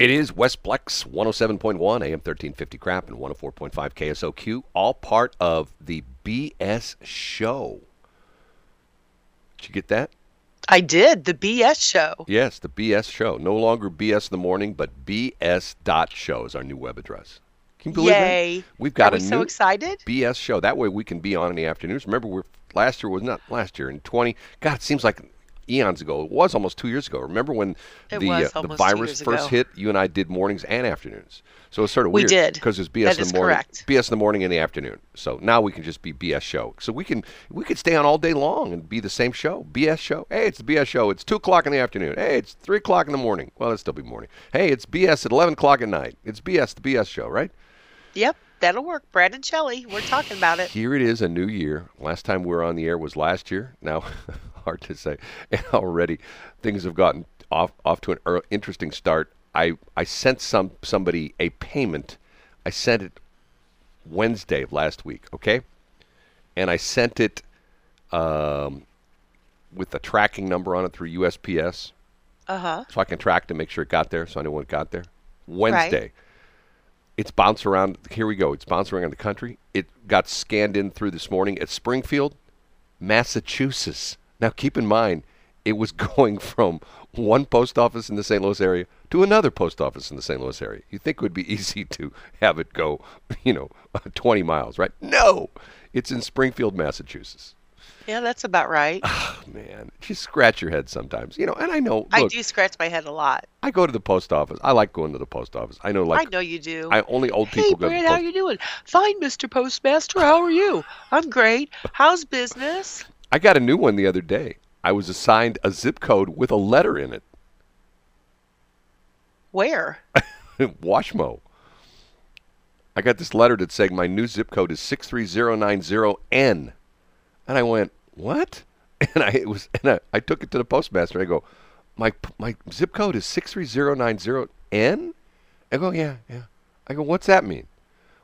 It is Westplex 107.1 AM 1350 Crap and 104.5 KSOQ, all part of the BS show. Did you get that? I did the BS show. Yes, the BS show. No longer BS in the morning, but BS dot show is our new web address. Can you believe Yay! that? We've got Are a we new so excited? BS show. That way we can be on in the afternoons. Remember, we're last year was not last year in 20. God, it seems like eons ago. It was almost two years ago. Remember when It the uh, the virus first ago. hit? You and I did mornings and afternoons. So it's sort of We weird did. because it's BS in the morning, correct. BS in the morning and the afternoon. So now we can just be BS show. So we can we could stay on all day long and be the same show. BS show. Hey, it's the BS show. It's two o'clock in the afternoon. Hey, it's three o'clock in the morning. Well, it'll still be morning. Hey, it's BS at eleven o'clock at night. It's BS the BS show, right? Yep, that'll work. Brad and Shelley, we're talking about it. Here it is, a new year. Last time we were on the air was last year. Now, hard to say. And already things have gotten off off to an interesting start. I I sent some somebody a payment. I sent it Wednesday of last week. Okay, and I sent it um, with the tracking number on it through USPS, Uh huh. so I can track to make sure it got there, so I know when it got there. Wednesday. It's bounced around. Here we go. It's bounced around the country. It got scanned in through this morning at Springfield, Massachusetts. Now, keep in mind, it was going from one post office in the St. Louis area to another post office in the St. Louis area. You think it would be easy to have it go, you know, 20 miles, right? No, it's in Springfield, Massachusetts. Yeah, that's about right. Oh, man, you scratch your head sometimes, you know. And I know, I do scratch my head a lot. I go to the post office. I like going to the post office. I know, like, I know you do. I only old hey, people go to Brad, how you doing? Fine, Mr. Postmaster. How are you? I'm great. How's business? I got a new one the other day. I was assigned a zip code with a letter in it. Where? Washmo. I got this letter that said my new zip code is 63090N. And I went, "What?" And I was and I, I took it to the postmaster. I go, "My my zip code is 63090N?" I go, "Yeah, yeah." I go, "What's that mean?"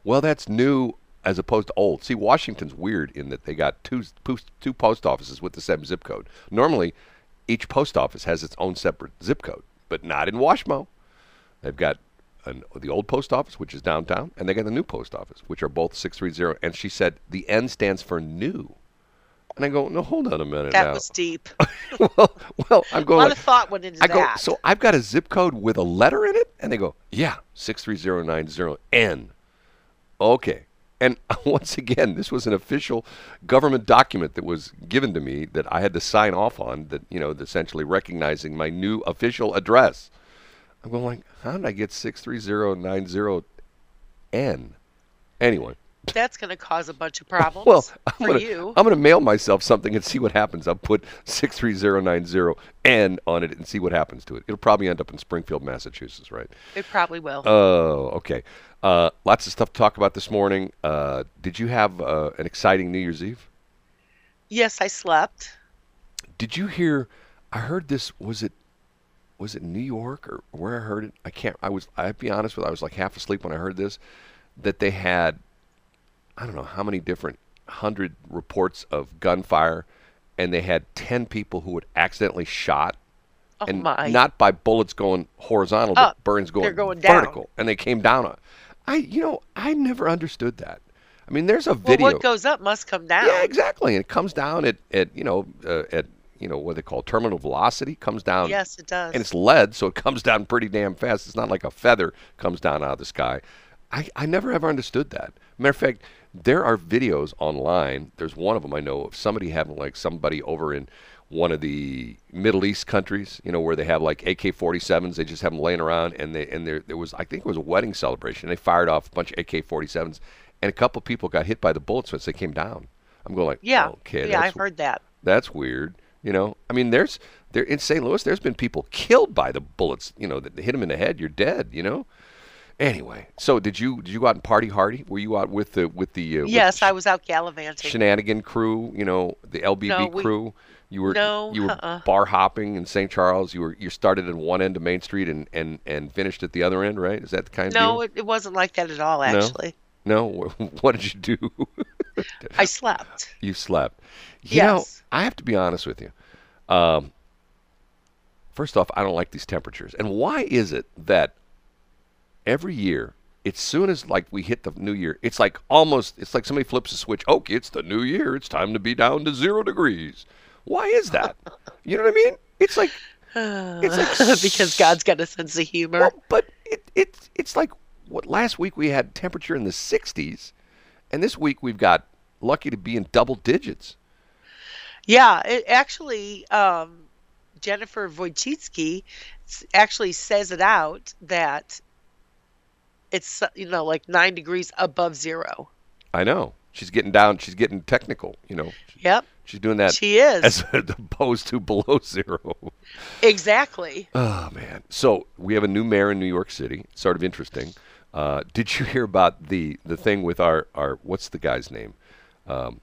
Well, that's new as opposed to old. See, Washington's weird in that they got two post, two post offices with the same zip code. Normally, each post office has its own separate zip code, but not in Washmo. They've got an, the old post office, which is downtown, and they got the new post office, which are both 630. And she said the N stands for new. And I go, no, hold on a minute That now. was deep. well, well, I'm going. A lot like, of thought went into I go, so I've got a zip code with a letter in it? And they go, yeah, 63090N. Okay. And once again, this was an official government document that was given to me that I had to sign off on that, you know, essentially recognizing my new official address. I'm going like, how did I get 63090N? Anyway. That's going to cause a bunch of problems Well, I'm for gonna, you. I'm gonna mail myself something and see what happens. I'll put six three zero nine zero N on it and see what happens to it. It'll probably end up in Springfield, Massachusetts, right? it probably will. Oh, okay. Uh, lots of stuff to talk about this morning. Uh, did you have uh, an exciting New Year's Eve? yes, I slept. Did you hear? I heard this. Was it? Was it New York or where I heard it? I can't. I was. I'd be honest with. you, I was like half asleep when I heard this. That they had, I don't know how many different hundred reports of gunfire, and they had ten people who had accidentally shot, Oh and my. not by bullets going horizontal, but Up. burns going, going down. vertical, and they came down. On. I, you know, I never understood that. I mean, there's a well, video. what goes up must come down. Yeah, exactly. And it comes down at, at you know uh, at you know what they call terminal velocity. Comes down. Yes, it does. And it's lead, so it comes down pretty damn fast. It's not like a feather comes down out of the sky. I, I never ever understood that. Matter of fact, there are videos online. There's one of them I know of somebody having like somebody over in one of the Middle East countries, you know, where they have like AK-47s. They just have them laying around, and they and there there was I think it was a wedding celebration. They fired off a bunch of AK-47s, and a couple people got hit by the bullets as they came down. I'm going like, yeah. okay, yeah, I've heard that. that's weird. You know, I mean, there's there in St. Louis, there's been people killed by the bullets. You know, that hit them in the head, you're dead. You know. Anyway, so did you did you go out and party hardy? Were you out with the with the uh, Yes, the I was out gallivanting. shenanigan crew? You know, the LBB No, we- crew. You were No, you were uh-uh. bar hopping in St. Charles. You were you started at one end of Main Street and, and, and finished at the other end, right? Is that the kind of no, it, wasn't like that at all, actually. No. What did you do? I slept. you slept. You know, Yes. I have to be honest with you. Um, first off, I don't like these temperatures. And why is it that every year, as soon as like we hit the new year, it's like almost it's like somebody flips a switch. Okay, it's the new year. It's time to be down to zero degrees. Why is that? you know what I mean? It's like it's like because God's got a sense of humor. well, but it, it it's like what last week we had temperature in the 60s, and this week we've got lucky to be in double digits. Yeah, it actually, um, Jennifer Wojcicki actually says it out that it's you know like nine degrees above zero. I know she's getting down. She's getting technical. You know, Yep, she's doing that she is as opposed to below zero. exactly. Oh man! So we have a new mayor in New York City. Sort of interesting. Uh, did you hear about the the thing with our our what's the guy's name? Um,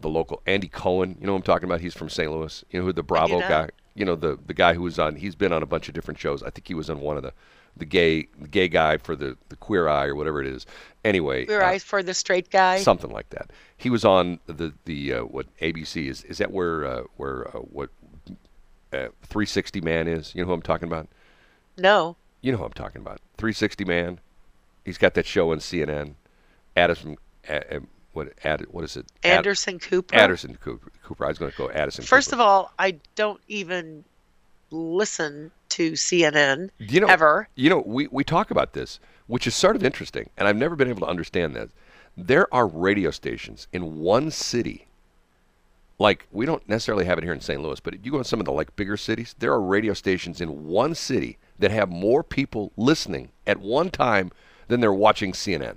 the local Andy Cohen. You know what I'm talking about? He's from St. Louis. You know who the Bravo guy? You know the the guy who was on. He's been on a bunch of different shows. I think he was on one of the the gay the gay guy for the the Queer Eye or whatever it is. Anyway, We're uh, eyes for the straight guy. something like that. He was on the the uh, what ABC is is that where uh, where uh, what uh, 360 Man is? You know who I'm talking about? no, You know who I'm talking about. 360 Man. He's got that show on CNN. Addison, uh, uh, what Ad, what is it? Ad- Anderson Cooper. Addison Cooper. Cooper. I was going to go Addison. First Cooper. of all, I don't even listen to CNN you know, ever. You know, we, we talk about this, which is sort of interesting, and I've never been able to understand that. There are radio stations in one city. Like we don't necessarily have it here in St. Louis, but you go in some of the like bigger cities, there are radio stations in one city that have more people listening at one time than they're watching CNN.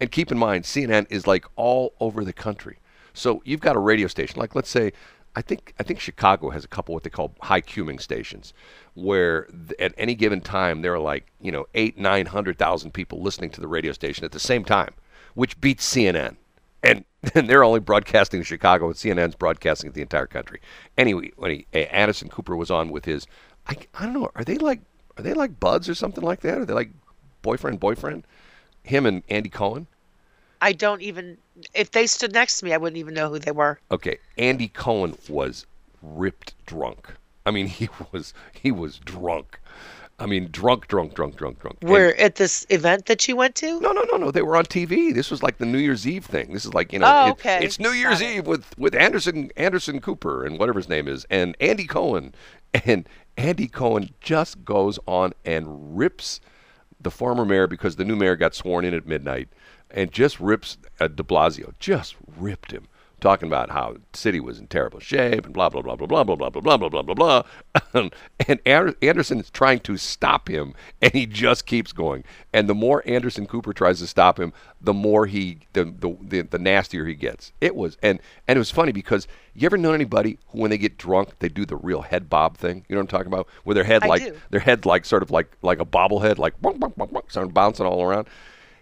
And keep in mind, CNN is like all over the country. So you've got a radio station, like let's say, I think I think Chicago has a couple what they call high cuming stations, where th- at any given time there are like you know eight nine hundred thousand people listening to the radio station at the same time, which beats CNN. And, and they're only broadcasting in Chicago, and CNN's broadcasting the entire country. Anyway, when he, uh, Addison Cooper was on with his, I, I don't know, are they like are they like buds or something like that? Are they like boyfriend boyfriend? Him and Andy Cohen. I don't even. If they stood next to me, I wouldn't even know who they were. Okay, Andy Cohen was ripped drunk. I mean, he was he was drunk. I mean, drunk, drunk, drunk, drunk, drunk. And- Were at this event that you went to? no, no, no, no. They were on TV. This was like the New Year's Eve thing. This is like you know, Oh, it- okay. it's New Year's Got it. Eve with with Anderson Anderson Cooper and whatever his name is, and Andy Cohen, and Andy Cohen just goes on and rips the former mayor because the new mayor got sworn in at midnight, and just rips uh, De Blasio, just ripped him. Talking about how the city was in terrible shape and blah blah blah blah blah blah blah blah blah blah blah blah blah, and Anderson is trying to stop him, and he just keeps going. And the more Anderson Cooper tries to stop him, the more he the the the, the nastier he gets. It was and and it was funny because you ever known anybody who when they get drunk they do the real head bob thing? You know what I'm talking about? Where their head I like do. their head like sort of like like a bobblehead, like bonk, bonk, bonk, bonk, sort of bouncing all around.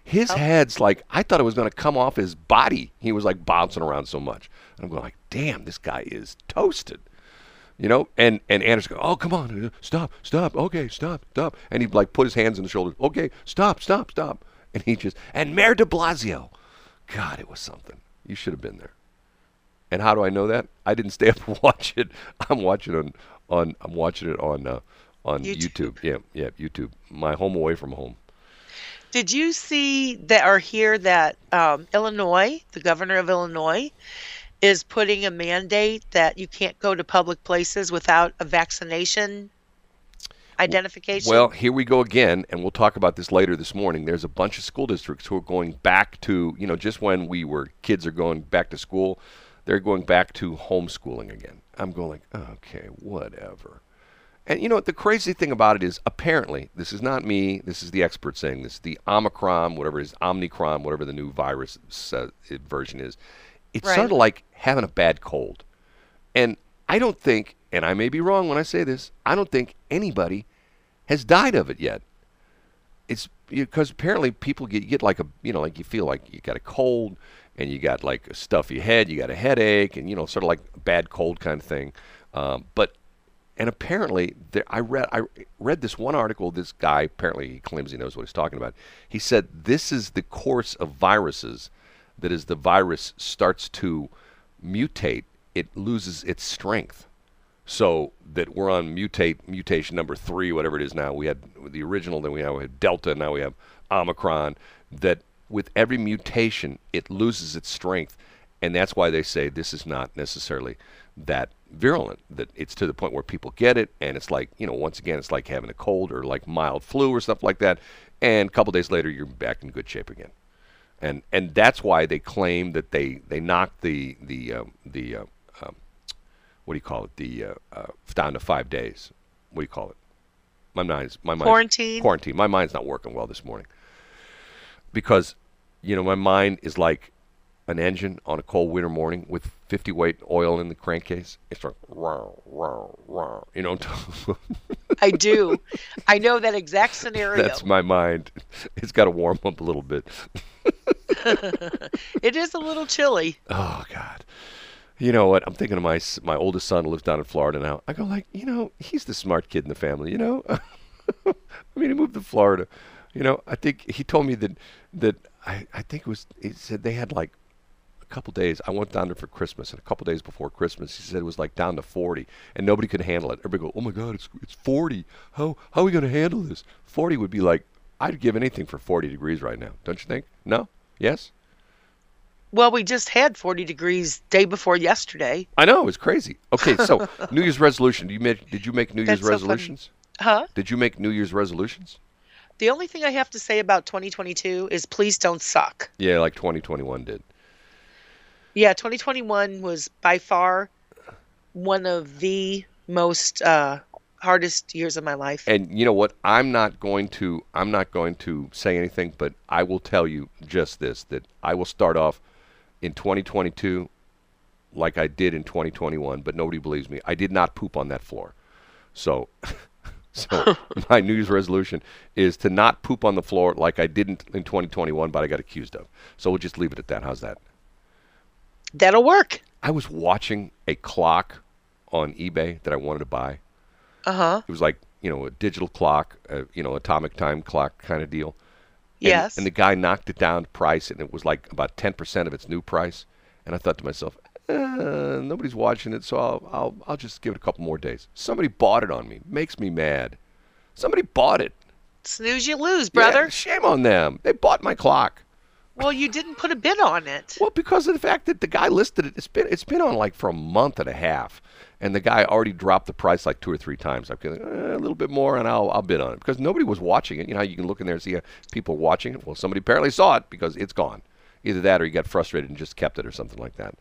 His head's like I thought it was going to come off his body. He was like bouncing around so much. And I'm going like, damn, this guy is toasted. You know, and and Anderson go, oh come on, stop, stop, okay, stop, stop, and he'd like put his hands on the shoulders, okay, stop, stop, stop, and he just and Mayor De Blasio, God, it was something. You should have been there. And how do I know that? I didn't stay up and watch it. I'm watching on on I'm watching it on uh, on YouTube. YouTube. Yeah, yeah, YouTube. My home away from home. Did you see that or hear that um, Illinois, the governor of Illinois, is putting a mandate that you can't go to public places without a vaccination identification? Well, here we go again, and we'll talk about this later this morning. There's a bunch of school districts who are going back to, you know, just when we were kids are going back to school, they're going back to homeschooling again. I'm going like, okay, whatever. And you know what? The crazy thing about it is, apparently, this is not me. This is the expert saying this. The Omicron, whatever it is, Omnicron, whatever the new virus uh, version is, it's Right. sort of like having a bad cold. And I don't think, and I may be wrong when I say this, I don't think anybody has died of it yet. It's because apparently people get get like a you know like you feel like you got a cold and you got like a stuffy head, you got a headache, and you know sort of like a bad cold kind of thing. Um, but and apparently there, I read I read this one article. This guy apparently he claims he knows what he's talking about. He said this is the course of viruses. That as the virus starts to mutate, it loses its strength. So that we're on mutate mutation number three, whatever it is now. We had the original, then we now have Delta, now we have Omicron. That with every mutation, it loses its strength, and that's why they say this is not necessarily that virulent. That it's to the point where people get it, and it's like you know, once again, it's like having a cold or like mild flu or stuff like that, and a couple days later, you're back in good shape again. And and that's why they claim that they they knocked the the uh, the uh, um, what do you call it the uh, uh, down to five days. What do you call it? My mind's my mind's, Quarantine. Quarantine. My mind's not working well this morning because you know my mind is like an engine on a cold winter morning with 50 weight oil in the crankcase. It's like. You know. I do. I know that exact scenario. That's my mind. It's got to warm up a little bit. it is a little chilly. Oh God. You know what? I'm thinking of my my oldest son who lives down in Florida now. I go like, you know, he's the smart kid in the family. You know, I mean, he moved to Florida. You know, I think he told me that that I I think it was he said they had like a couple days. I went down there for Christmas, and a couple days before Christmas, he said it was like down to 40, and nobody could handle it. Everybody go, oh my God, it's it's 40. How how are we going to handle this? 40 would be like I'd give anything for 40 degrees right now. Don't you think? No? Yes? Well, we just had 40 degrees day before yesterday. I know it's crazy. Okay, so New Year's resolution. You make, did you make New Year's That's so funny. resolutions? Huh? Did you make New Year's resolutions? The only thing I have to say about 2022 is please don't suck. Yeah, like 2021 did. Yeah, 2021 was by far one of the most uh, hardest years of my life. And you know what? I'm not going to I'm not going to say anything, but I will tell you just this that I will start off in 2022 like I did in 2021, but nobody believes me. I did not poop on that floor. So so my New Year's resolution is to not poop on the floor like I didn't in 2021, but I got accused of. So we'll just leave it at that. How's that? That'll work. I was watching a clock on eBay that I wanted to buy. Uh huh. It was like you know a digital clock, uh, you know atomic time clock kind of deal. And, Yes. And the guy knocked it down to price, and it was like about ten percent of its new price. And I thought to myself, eh, nobody's watching it, so I'll, I'll I'll just give it a couple more days. Somebody bought it on me. Makes me mad. Somebody bought it. Snooze, you lose, Yeah, brother. shame on them. They bought my clock. Well, you didn't put a bid on it. Well, because of the fact that the guy listed it, it's been it's been on like for a month and a half, and the guy already dropped the price like two or three times. I'm feeling eh, a little bit more, and I'll I'll bid on it because nobody was watching it. You know you can look in there and see uh, people watching it. Well, somebody apparently saw it because it's gone. Either that, or he got frustrated and just kept it, or something like that.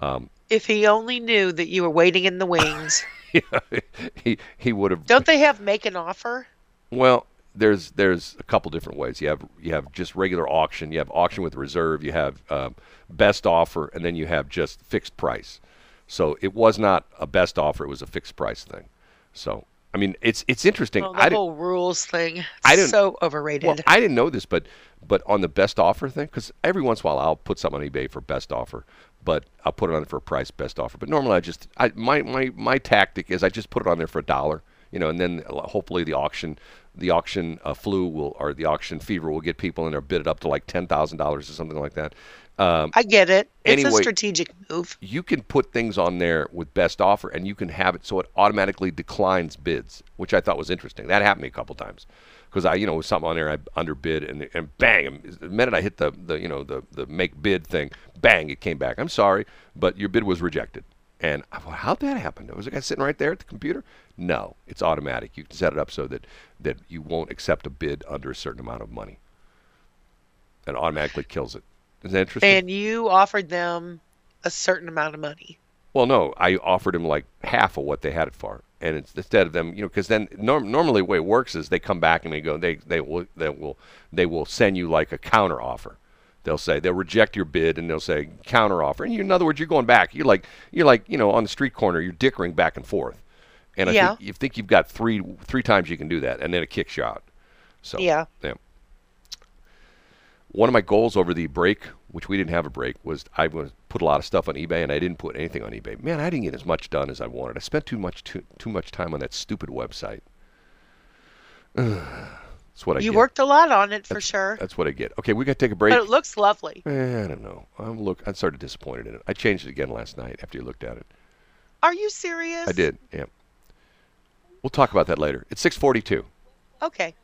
Um, If he only knew that you were waiting in the wings. he he would have. Don't they have make an offer? Well, there's there's a couple different ways. You have you have just regular auction. You have auction with reserve. You have um, best offer, and then you have just fixed price. So it was not a best offer; it was a fixed price thing. So I mean, it's it's interesting. I the didn't- whole rules thing. I didn't- so overrated. well, I didn't know this, but but on the best offer thing, because every once in a while I'll put something on eBay for best offer, but I'll put it on for a price best offer. But normally I just I my my my tactic is I just put it on there for a dollar, you know, and then hopefully the auction the auction uh, flu will or the auction fever will get people in there bid it up to like ten thousand dollars or something like that. Um, I get it. It's Anyway- a strategic move. you can put things on there with best offer and you can have it so it automatically declines bids, which I thought was interesting. That happened to me a couple times because I, you know, with something on there I underbid and and bang, the minute I hit the the you know the the make bid thing, bang, it came back. I'm sorry, but your bid was rejected. And I thought, how'd that happen? There Was a guy sitting right there at the computer? No, it's automatic. You can set it up so that that you won't accept a bid under a certain amount of money. And automatically kills it. Is that interesting? And you offered them a certain amount of money. Well, no, I offered them like half of what they had it for, and it's, instead of them, you know, because then norm, normally the way it works is they come back and they go, they they will they will they will send you like a counter offer. They'll say they'll reject your bid and they'll say counter offer, and you, in other words, you're going back. You're like you're like you know on the street corner, you're dickering back and forth, and I Yeah. think you think you've got three three times you can do that, and then a kick shot. So Yeah. yeah. One of my goals over the break, which we didn't have a break, was I was put a lot of stuff on eBay, and I didn't put anything on eBay. Man, I didn't get as much done as I wanted. I spent too much too, too much time on that stupid website. That's what I You get. worked a lot on it for sure. That's what I get. Okay, we got to take a break. But it looks lovely. Eh, I don't know. I'm look. I'm sort of disappointed in it. I changed it again last night after you looked at it. Are you serious? I did. Yeah. We'll talk about that later. It's 6:42. Okay.